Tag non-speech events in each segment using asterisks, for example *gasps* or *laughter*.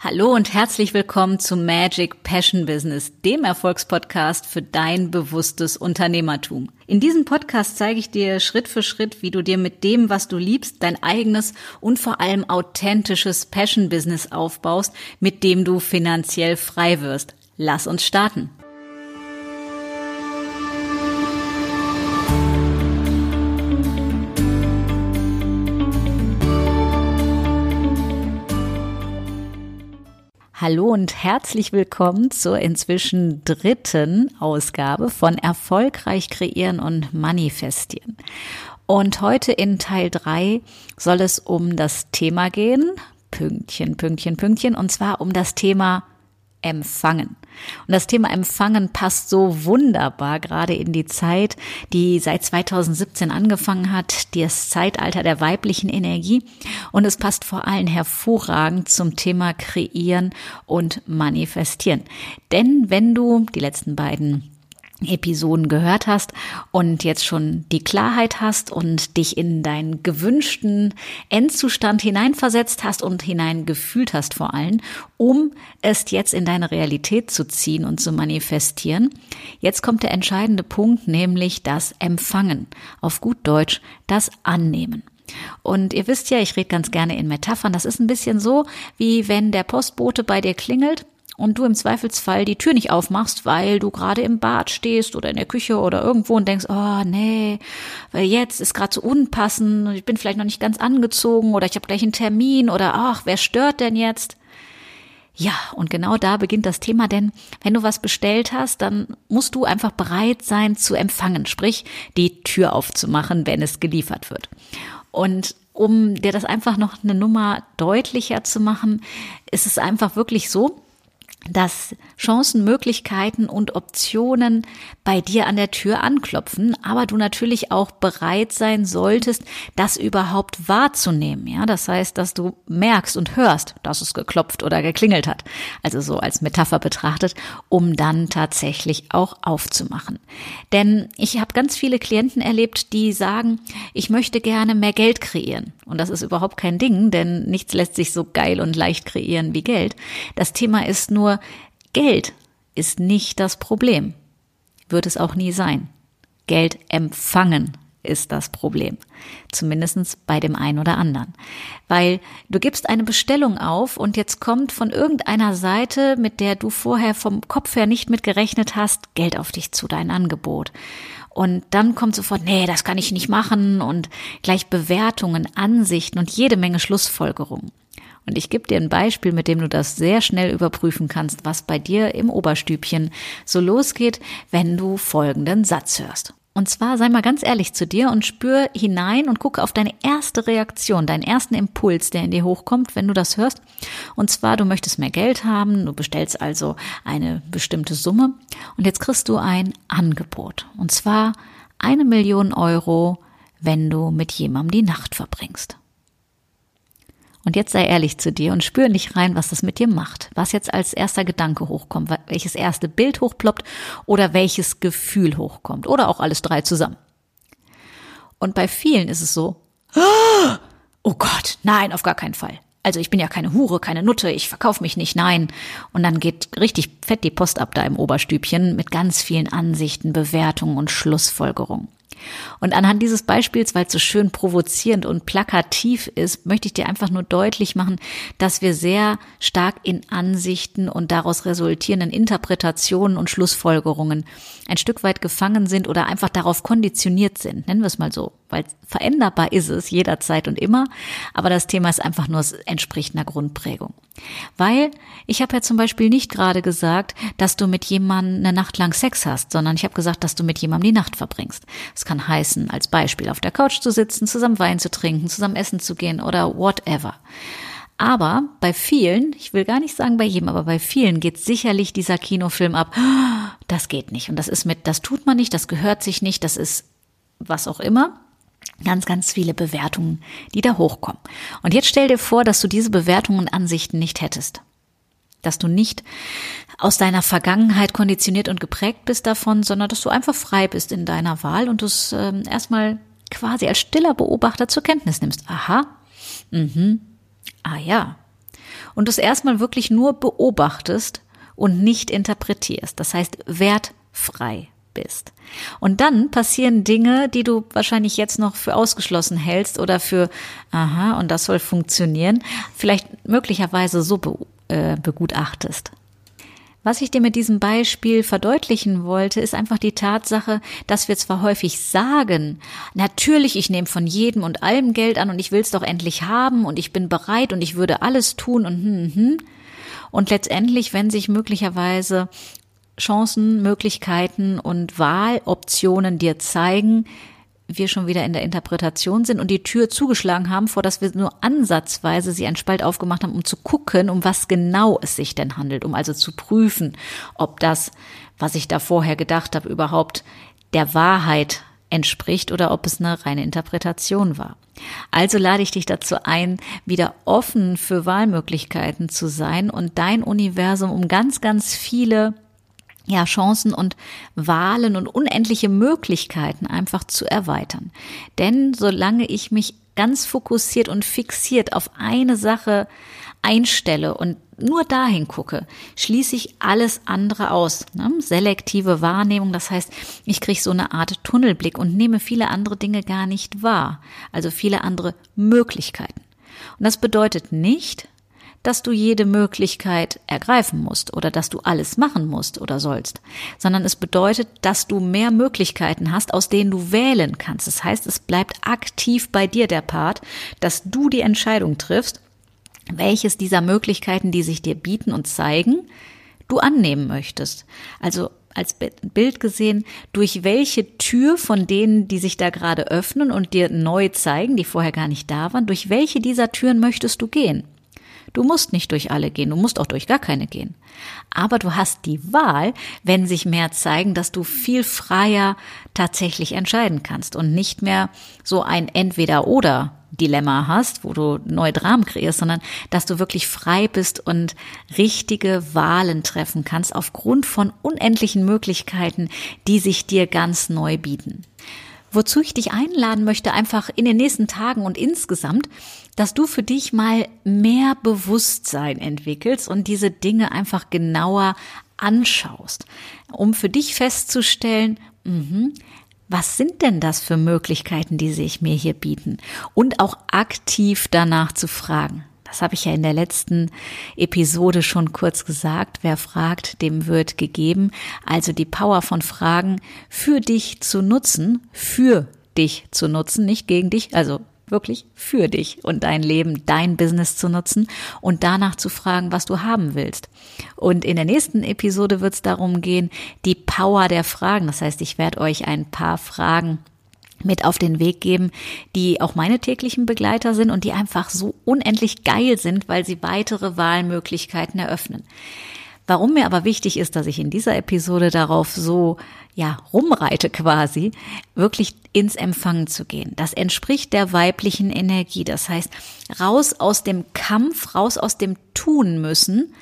Hallo und herzlich willkommen zu Magic Passion Business, dem Erfolgspodcast für dein bewusstes Unternehmertum. In diesem Podcast zeige ich dir Schritt für Schritt, wie du dir mit dem, was du liebst, dein eigenes und vor allem authentisches Passion Business aufbaust, mit dem du finanziell frei wirst. Lass uns starten. Hallo und herzlich willkommen zur inzwischen dritten Ausgabe von Erfolgreich kreieren und manifestieren. Und heute in Teil drei soll es um das Thema gehen, Pünktchen, Pünktchen, Pünktchen, und zwar um das Thema Empfangen. Und das Thema Empfangen passt so wunderbar gerade in die Zeit, die seit 2017 angefangen hat, das Zeitalter der weiblichen Energie. Und es passt vor allem hervorragend zum Thema Kreieren und Manifestieren. Denn wenn du die letzten beiden Episoden gehört hast und jetzt schon die Klarheit hast und dich in deinen gewünschten Endzustand hineinversetzt hast und hineingefühlt hast vor allem, um es jetzt in deine Realität zu ziehen und zu manifestieren. Jetzt kommt der entscheidende Punkt, nämlich das Empfangen. Auf gut Deutsch das Annehmen. Und ihr wisst ja, ich rede ganz gerne in Metaphern. Das ist ein bisschen so, wie wenn der Postbote bei dir klingelt und du im Zweifelsfall die Tür nicht aufmachst, weil du gerade im Bad stehst oder in der Küche oder irgendwo und denkst, oh nee, weil jetzt ist gerade so unpassend, ich bin vielleicht noch nicht ganz angezogen oder ich habe gleich einen Termin oder ach, wer stört denn jetzt? Ja, und genau da beginnt das Thema, denn wenn du was bestellt hast, dann musst du einfach bereit sein zu empfangen, sprich die Tür aufzumachen, wenn es geliefert wird. Und um dir das einfach noch eine Nummer deutlicher zu machen, ist es einfach wirklich so, dass Chancen, Möglichkeiten und Optionen bei dir an der Tür anklopfen, aber du natürlich auch bereit sein solltest, das überhaupt wahrzunehmen. Ja, das heißt, dass du merkst und hörst, dass es geklopft oder geklingelt hat. Also so als Metapher betrachtet, um dann tatsächlich auch aufzumachen. Denn ich habe ganz viele Klienten erlebt, die sagen, ich möchte gerne mehr Geld kreieren. Und das ist überhaupt kein Ding, denn nichts lässt sich so geil und leicht kreieren wie Geld. Das Thema ist nur, Geld ist nicht das Problem. Wird es auch nie sein. Geld empfangen ist das Problem. Zumindestens bei dem einen oder anderen. Weil du gibst eine Bestellung auf und jetzt kommt von irgendeiner Seite, mit der du vorher vom Kopf her nicht mit gerechnet hast, Geld auf dich zu, dein Angebot. Und dann kommt sofort, nee, das kann ich nicht machen und gleich Bewertungen, Ansichten und jede Menge Schlussfolgerungen. Und ich gebe dir ein Beispiel, mit dem du das sehr schnell überprüfen kannst, was bei dir im Oberstübchen so losgeht, wenn du folgenden Satz hörst. Und zwar sei mal ganz ehrlich zu dir und spür hinein und gucke auf deine erste Reaktion, deinen ersten Impuls, der in dir hochkommt, wenn du das hörst. Und zwar, du möchtest mehr Geld haben, du bestellst also eine bestimmte Summe und jetzt kriegst du ein Angebot. Und zwar eine Million Euro, wenn du mit jemandem die Nacht verbringst. Und jetzt sei ehrlich zu dir und spür nicht rein, was das mit dir macht. Was jetzt als erster Gedanke hochkommt, welches erste Bild hochploppt oder welches Gefühl hochkommt oder auch alles drei zusammen. Und bei vielen ist es so, *gasps* oh Gott, nein, auf gar keinen Fall. Also ich bin ja keine Hure, keine Nutte, ich verkaufe mich nicht, nein. Und dann geht richtig fett die Post ab da im Oberstübchen mit ganz vielen Ansichten, Bewertungen und Schlussfolgerungen. Und anhand dieses Beispiels, weil es so schön provozierend und plakativ ist, möchte ich dir einfach nur deutlich machen, dass wir sehr stark in Ansichten und daraus resultierenden Interpretationen und Schlussfolgerungen ein Stück weit gefangen sind oder einfach darauf konditioniert sind, nennen wir es mal so. Weil veränderbar ist es jederzeit und immer, aber das Thema ist einfach nur, es entspricht einer Grundprägung. Weil ich habe ja zum Beispiel nicht gerade gesagt, dass du mit jemandem eine Nacht lang Sex hast, sondern ich habe gesagt, dass du mit jemandem die Nacht verbringst. Es kann heißen, als Beispiel auf der Couch zu sitzen, zusammen Wein zu trinken, zusammen essen zu gehen oder whatever. Aber bei vielen, ich will gar nicht sagen bei jedem, aber bei vielen geht sicherlich dieser Kinofilm ab. Das geht nicht. Und das ist mit, das tut man nicht, das gehört sich nicht, das ist was auch immer ganz, ganz viele Bewertungen, die da hochkommen. Und jetzt stell dir vor, dass du diese Bewertungen und Ansichten nicht hättest. Dass du nicht aus deiner Vergangenheit konditioniert und geprägt bist davon, sondern dass du einfach frei bist in deiner Wahl und du es äh, erstmal quasi als stiller Beobachter zur Kenntnis nimmst. Aha, mhm, ah ja. und du es erstmal wirklich nur beobachtest und nicht interpretierst. Das heißt, wertfrei bist. Und dann passieren Dinge, die du wahrscheinlich jetzt noch für ausgeschlossen hältst oder für, aha, und das soll funktionieren, vielleicht möglicherweise so be äh, begutachtest. Was ich dir mit diesem Beispiel verdeutlichen wollte, ist einfach die Tatsache, dass wir zwar häufig sagen, natürlich, ich nehme von jedem und allem Geld an und ich will es doch endlich haben und ich bin bereit und ich würde alles tun und hm, hm, hm. Und letztendlich, wenn sich möglicherweise Chancen, Möglichkeiten und Wahloptionen dir zeigen, wir schon wieder in der Interpretation sind und die Tür zugeschlagen haben, vor dass wir nur ansatzweise sie einen Spalt aufgemacht haben, um zu gucken, um was genau es sich denn handelt, um also zu prüfen, ob das, was ich da vorher gedacht habe, überhaupt der Wahrheit entspricht oder ob es eine reine Interpretation war. Also lade ich dich dazu ein, wieder offen für Wahlmöglichkeiten zu sein und dein Universum um ganz, ganz viele ja, Chancen und Wahlen und unendliche Möglichkeiten einfach zu erweitern. Denn solange ich mich ganz fokussiert und fixiert auf eine Sache einstelle und nur dahin gucke, schließe ich alles andere aus. Ne? Selektive Wahrnehmung, das heißt, ich kriege so eine Art Tunnelblick und nehme viele andere Dinge gar nicht wahr. Also viele andere Möglichkeiten. Und das bedeutet nicht, dass du jede Möglichkeit ergreifen musst oder dass du alles machen musst oder sollst, sondern es bedeutet, dass du mehr Möglichkeiten hast, aus denen du wählen kannst. Das heißt, es bleibt aktiv bei dir der Part, dass du die Entscheidung triffst, welches dieser Möglichkeiten, die sich dir bieten und zeigen, du annehmen möchtest. Also als Bild gesehen, durch welche Tür von denen, die sich da gerade öffnen und dir neu zeigen, die vorher gar nicht da waren, durch welche dieser Türen möchtest du gehen? Du musst nicht durch alle gehen, du musst auch durch gar keine gehen. Aber du hast die Wahl, wenn sich mehr zeigen, dass du viel freier tatsächlich entscheiden kannst und nicht mehr so ein Entweder-Oder Dilemma hast, wo du neue Dramen kreierst, sondern dass du wirklich frei bist und richtige Wahlen treffen kannst aufgrund von unendlichen Möglichkeiten, die sich dir ganz neu bieten. Wozu ich dich einladen möchte, einfach in den nächsten Tagen und insgesamt, dass du für dich mal mehr Bewusstsein entwickelst und diese Dinge einfach genauer anschaust, um für dich festzustellen, mh, was sind denn das für Möglichkeiten, die sich mir hier bieten? Und auch aktiv danach zu fragen. Das habe ich ja in der letzten Episode schon kurz gesagt. Wer fragt, dem wird gegeben. Also die Power von Fragen für dich zu nutzen, für dich zu nutzen, nicht gegen dich, also wirklich für dich und dein Leben, dein Business zu nutzen und danach zu fragen, was du haben willst. Und in der nächsten Episode wird es darum gehen, die Power der Fragen. Das heißt, ich werde euch ein paar Fragen mit auf den Weg geben, die auch meine täglichen Begleiter sind und die einfach so unendlich geil sind, weil sie weitere Wahlmöglichkeiten eröffnen. Warum mir aber wichtig ist, dass ich in dieser Episode darauf so, ja, rumreite quasi, wirklich ins Empfangen zu gehen. Das entspricht der weiblichen Energie. Das heißt, raus aus dem Kampf, raus aus dem Tun müssen,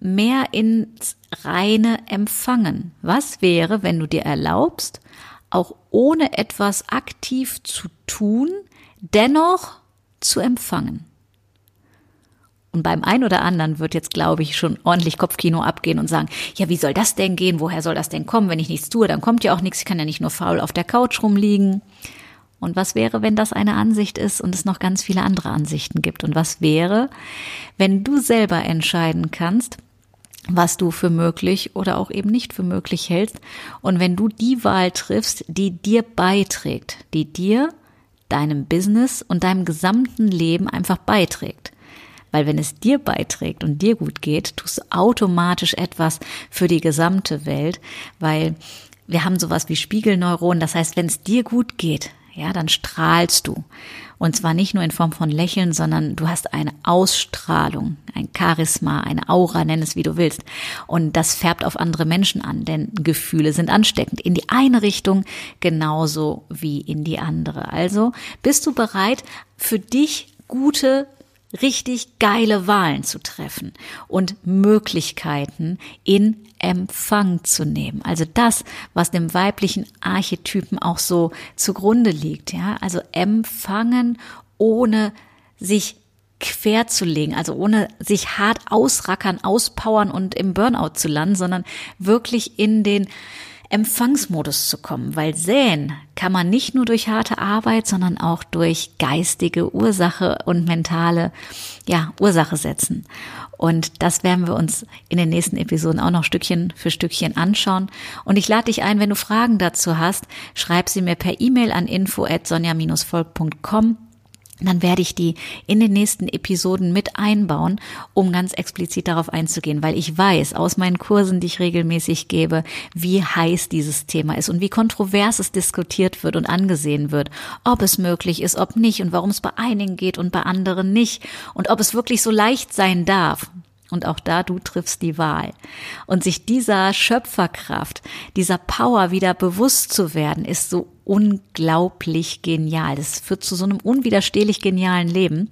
mehr ins reine Empfangen. Was wäre, wenn du dir erlaubst, auch ohne etwas aktiv zu tun, dennoch zu empfangen. Und beim einen oder anderen wird jetzt, glaube ich, schon ordentlich Kopfkino abgehen und sagen, ja, wie soll das denn gehen? Woher soll das denn kommen? Wenn ich nichts tue, dann kommt ja auch nichts. Ich kann ja nicht nur faul auf der Couch rumliegen. Und was wäre, wenn das eine Ansicht ist und es noch ganz viele andere Ansichten gibt? Und was wäre, wenn du selber entscheiden kannst, was du für möglich oder auch eben nicht für möglich hältst. Und wenn du die Wahl triffst, die dir beiträgt, die dir, deinem Business und deinem gesamten Leben einfach beiträgt. Weil wenn es dir beiträgt und dir gut geht, tust du automatisch etwas für die gesamte Welt, weil wir haben sowas wie Spiegelneuronen. Das heißt, wenn es dir gut geht, ja, dann strahlst du. Und zwar nicht nur in Form von Lächeln, sondern du hast eine Ausstrahlung, ein Charisma, eine Aura, nenn es wie du willst. Und das färbt auf andere Menschen an, denn Gefühle sind ansteckend. In die eine Richtung genauso wie in die andere. Also bist du bereit, für dich gute richtig geile Wahlen zu treffen und Möglichkeiten in Empfang zu nehmen. Also das, was dem weiblichen Archetypen auch so zugrunde liegt, ja. Also empfangen, ohne sich quer zu legen, also ohne sich hart ausrackern, auspowern und im Burnout zu landen, sondern wirklich in den Empfangsmodus zu kommen, weil säen kann man nicht nur durch harte Arbeit, sondern auch durch geistige Ursache und mentale, ja, Ursache setzen. Und das werden wir uns in den nächsten Episoden auch noch Stückchen für Stückchen anschauen. Und ich lade dich ein, wenn du Fragen dazu hast, schreib sie mir per E-Mail an info at sonja-volk.com dann werde ich die in den nächsten Episoden mit einbauen, um ganz explizit darauf einzugehen, weil ich weiß aus meinen Kursen, die ich regelmäßig gebe, wie heiß dieses Thema ist und wie kontrovers es diskutiert wird und angesehen wird, ob es möglich ist, ob nicht und warum es bei einigen geht und bei anderen nicht und ob es wirklich so leicht sein darf. Und auch da, du triffst die Wahl. Und sich dieser Schöpferkraft, dieser Power wieder bewusst zu werden, ist so unglaublich genial. Das führt zu so einem unwiderstehlich genialen Leben.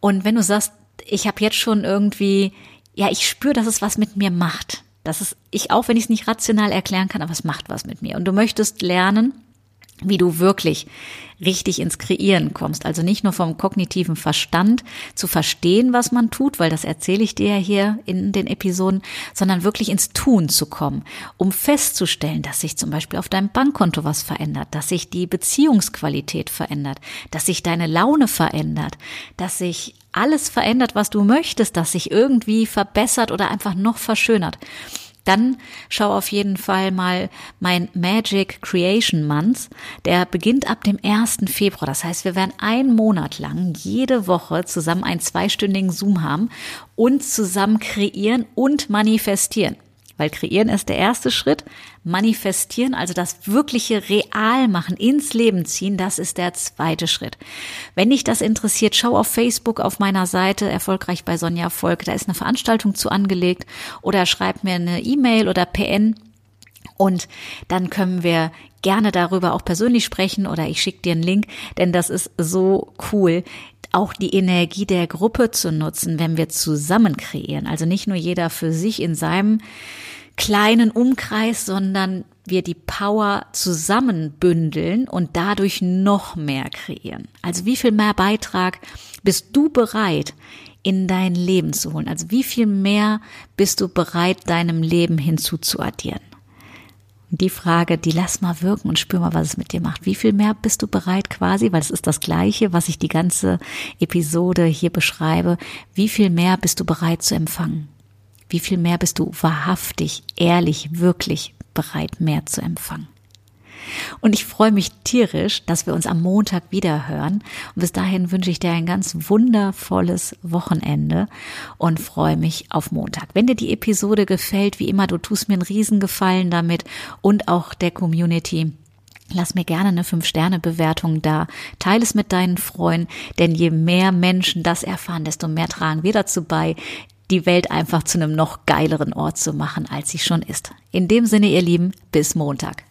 Und wenn du sagst, ich habe jetzt schon irgendwie, ja, ich spüre, dass es was mit mir macht. Das ist ich auch, wenn ich es nicht rational erklären kann, aber es macht was mit mir. Und du möchtest lernen, wie du wirklich richtig ins Kreieren kommst. Also nicht nur vom kognitiven Verstand zu verstehen, was man tut, weil das erzähle ich dir ja hier in den Episoden, sondern wirklich ins Tun zu kommen, um festzustellen, dass sich zum Beispiel auf deinem Bankkonto was verändert, dass sich die Beziehungsqualität verändert, dass sich deine Laune verändert, dass sich alles verändert, was du möchtest, dass sich irgendwie verbessert oder einfach noch verschönert dann schau auf jeden Fall mal mein Magic Creation Month. Der beginnt ab dem 1. Februar. Das heißt, wir werden einen Monat lang jede Woche zusammen einen zweistündigen Zoom haben und zusammen kreieren und manifestieren. Weil kreieren ist der erste Schritt, manifestieren, also das wirkliche real machen, ins Leben ziehen, das ist der zweite Schritt. Wenn dich das interessiert, schau auf Facebook auf meiner Seite erfolgreich bei Sonja Volk, da ist eine Veranstaltung zu angelegt. Oder schreib mir eine E-Mail oder PN und dann können wir gerne darüber auch persönlich sprechen oder ich schicke dir einen Link, denn das ist so cool auch die Energie der Gruppe zu nutzen, wenn wir zusammen kreieren. Also nicht nur jeder für sich in seinem kleinen Umkreis, sondern wir die Power zusammenbündeln und dadurch noch mehr kreieren. Also wie viel mehr Beitrag bist du bereit in dein Leben zu holen? Also wie viel mehr bist du bereit, deinem Leben hinzuzuaddieren? Die Frage, die lass mal wirken und spür mal, was es mit dir macht. Wie viel mehr bist du bereit quasi, weil es ist das Gleiche, was ich die ganze Episode hier beschreibe. Wie viel mehr bist du bereit zu empfangen? Wie viel mehr bist du wahrhaftig, ehrlich, wirklich bereit, mehr zu empfangen? Und ich freue mich tierisch, dass wir uns am Montag wieder hören. Und bis dahin wünsche ich dir ein ganz wundervolles Wochenende und freue mich auf Montag. Wenn dir die Episode gefällt, wie immer, du tust mir einen Riesengefallen damit und auch der Community. Lass mir gerne eine 5-Sterne-Bewertung da. Teile es mit deinen Freunden, denn je mehr Menschen das erfahren, desto mehr tragen wir dazu bei, die Welt einfach zu einem noch geileren Ort zu machen, als sie schon ist. In dem Sinne, ihr Lieben, bis Montag.